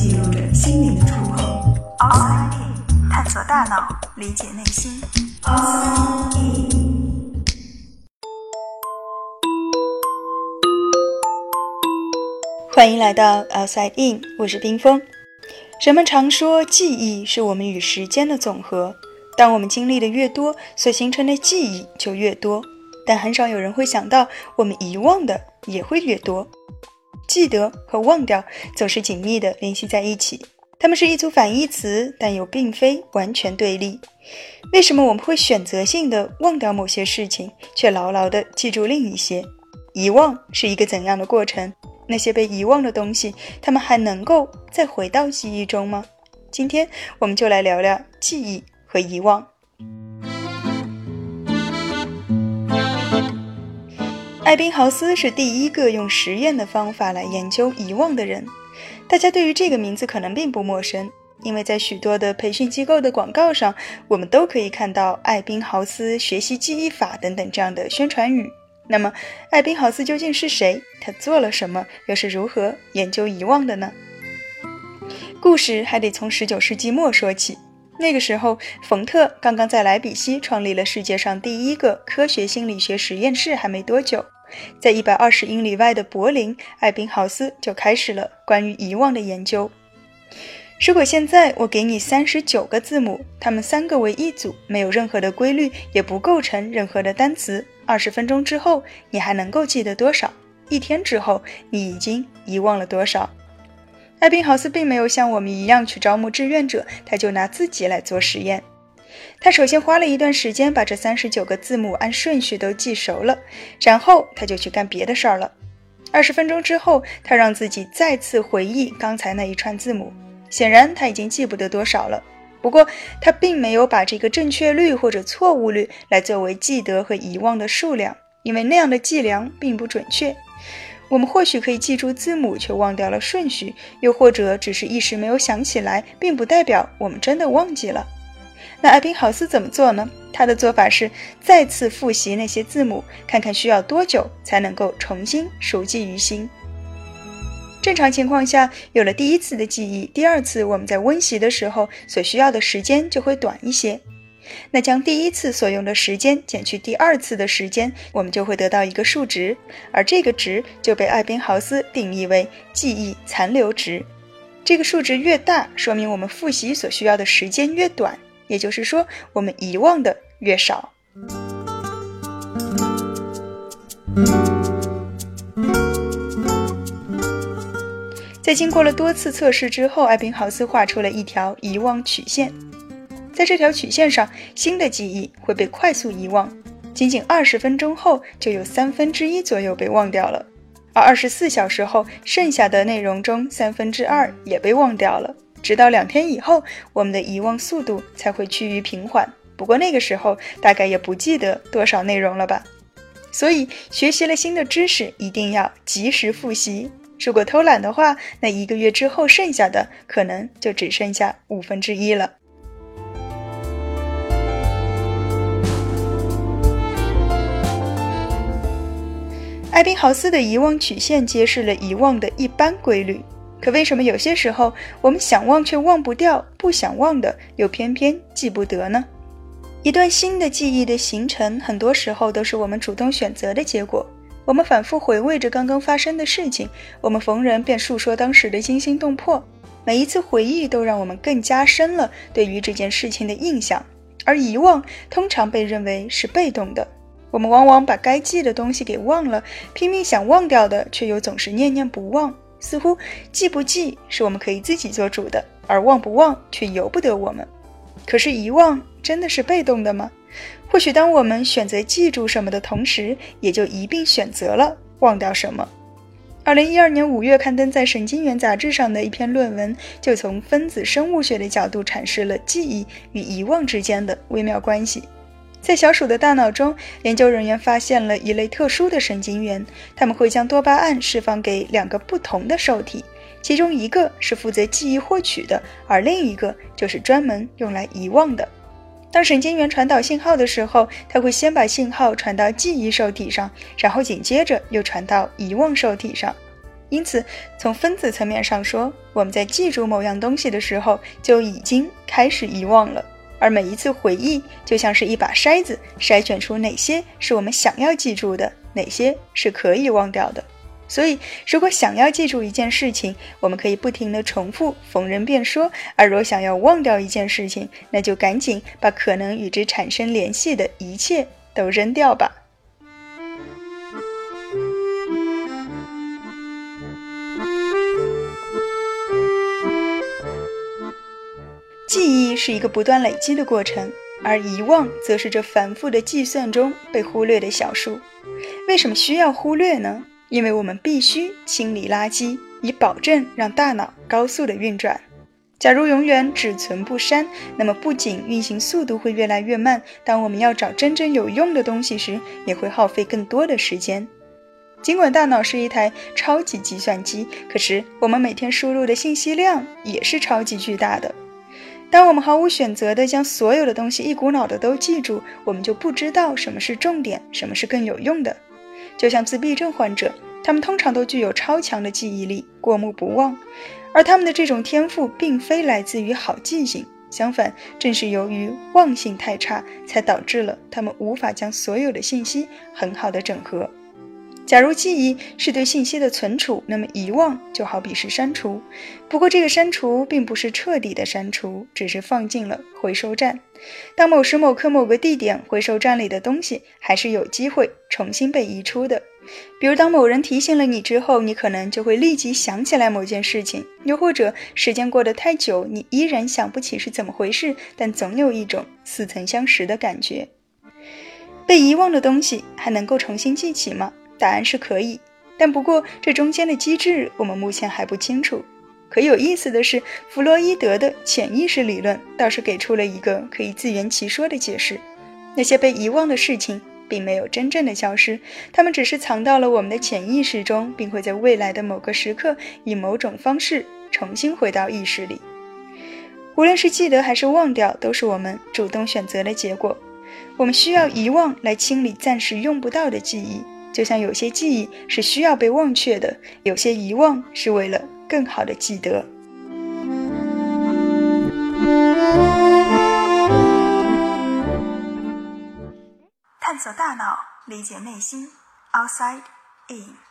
记录着心灵的触碰。Outside In，探索大脑，理解内心。Outside In。欢迎来到 Outside In，我是冰峰。人们常说，记忆是我们与时间的总和。当我们经历的越多，所形成的记忆就越多。但很少有人会想到，我们遗忘的也会越多。记得和忘掉总是紧密地联系在一起，它们是一组反义词，但又并非完全对立。为什么我们会选择性的忘掉某些事情，却牢牢地记住另一些？遗忘是一个怎样的过程？那些被遗忘的东西，它们还能够再回到记忆中吗？今天我们就来聊聊记忆和遗忘。艾宾豪斯是第一个用实验的方法来研究遗忘的人。大家对于这个名字可能并不陌生，因为在许多的培训机构的广告上，我们都可以看到“艾宾豪斯学习记忆法”等等这样的宣传语。那么，艾宾豪斯究竟是谁？他做了什么？又是如何研究遗忘的呢？故事还得从19世纪末说起。那个时候，冯特刚刚在莱比锡创立了世界上第一个科学心理学实验室，还没多久。在一百二十英里外的柏林，艾宾豪斯就开始了关于遗忘的研究。如果现在我给你三十九个字母，它们三个为一组，没有任何的规律，也不构成任何的单词，二十分钟之后，你还能够记得多少？一天之后，你已经遗忘了多少？艾宾豪斯并没有像我们一样去招募志愿者，他就拿自己来做实验。他首先花了一段时间把这三十九个字母按顺序都记熟了，然后他就去干别的事儿了。二十分钟之后，他让自己再次回忆刚才那一串字母。显然他已经记不得多少了。不过他并没有把这个正确率或者错误率来作为记得和遗忘的数量，因为那样的计量并不准确。我们或许可以记住字母，却忘掉了顺序；又或者只是一时没有想起来，并不代表我们真的忘记了。那艾宾豪斯怎么做呢？他的做法是再次复习那些字母，看看需要多久才能够重新熟记于心。正常情况下，有了第一次的记忆，第二次我们在温习的时候所需要的时间就会短一些。那将第一次所用的时间减去第二次的时间，我们就会得到一个数值，而这个值就被艾宾豪斯定义为记忆残留值。这个数值越大，说明我们复习所需要的时间越短。也就是说，我们遗忘的越少。在经过了多次测试之后，艾宾豪斯画出了一条遗忘曲线。在这条曲线上，新的记忆会被快速遗忘，仅仅二十分钟后就有三分之一左右被忘掉了，而二十四小时后，剩下的内容中三分之二也被忘掉了。直到两天以后，我们的遗忘速度才会趋于平缓。不过那个时候大概也不记得多少内容了吧。所以学习了新的知识，一定要及时复习。如果偷懒的话，那一个月之后剩下的可能就只剩下五分之一了。艾宾豪斯的遗忘曲线揭示了遗忘的一般规律。可为什么有些时候我们想忘却忘不掉，不想忘的又偏偏记不得呢？一段新的记忆的形成，很多时候都是我们主动选择的结果。我们反复回味着刚刚发生的事情，我们逢人便述说当时的惊心动魄。每一次回忆都让我们更加深了对于这件事情的印象。而遗忘通常被认为是被动的，我们往往把该记的东西给忘了，拼命想忘掉的，却又总是念念不忘。似乎记不记是我们可以自己做主的，而忘不忘却由不得我们。可是遗忘真的是被动的吗？或许当我们选择记住什么的同时，也就一并选择了忘掉什么。二零一二年五月刊登在《神经元》杂志上的一篇论文，就从分子生物学的角度阐释了记忆与遗忘之间的微妙关系。在小鼠的大脑中，研究人员发现了一类特殊的神经元，他们会将多巴胺释放给两个不同的受体，其中一个是负责记忆获取的，而另一个就是专门用来遗忘的。当神经元传导信号的时候，它会先把信号传到记忆受体上，然后紧接着又传到遗忘受体上。因此，从分子层面上说，我们在记住某样东西的时候就已经开始遗忘了。而每一次回忆就像是一把筛子，筛选出哪些是我们想要记住的，哪些是可以忘掉的。所以，如果想要记住一件事情，我们可以不停地重复，逢人便说；而若想要忘掉一件事情，那就赶紧把可能与之产生联系的一切都扔掉吧。记忆是一个不断累积的过程，而遗忘则是这繁复的计算中被忽略的小数。为什么需要忽略呢？因为我们必须清理垃圾，以保证让大脑高速的运转。假如永远只存不删，那么不仅运行速度会越来越慢，当我们要找真正有用的东西时，也会耗费更多的时间。尽管大脑是一台超级计算机，可是我们每天输入的信息量也是超级巨大的。当我们毫无选择地将所有的东西一股脑的都记住，我们就不知道什么是重点，什么是更有用的。就像自闭症患者，他们通常都具有超强的记忆力，过目不忘。而他们的这种天赋并非来自于好记性，相反，正是由于忘性太差，才导致了他们无法将所有的信息很好的整合。假如记忆是对信息的存储，那么遗忘就好比是删除。不过，这个删除并不是彻底的删除，只是放进了回收站。当某时某刻某个地点回收站里的东西还是有机会重新被移出的。比如，当某人提醒了你之后，你可能就会立即想起来某件事情；又或者，时间过得太久，你依然想不起是怎么回事，但总有一种似曾相识的感觉。被遗忘的东西还能够重新记起吗？答案是可以，但不过这中间的机制我们目前还不清楚。可有意思的是，弗洛伊德的潜意识理论倒是给出了一个可以自圆其说的解释：那些被遗忘的事情并没有真正的消失，它们只是藏到了我们的潜意识中，并会在未来的某个时刻以某种方式重新回到意识里。无论是记得还是忘掉，都是我们主动选择的结果。我们需要遗忘来清理暂时用不到的记忆。就像有些记忆是需要被忘却的，有些遗忘是为了更好的记得。探索大脑，理解内心，Outside In。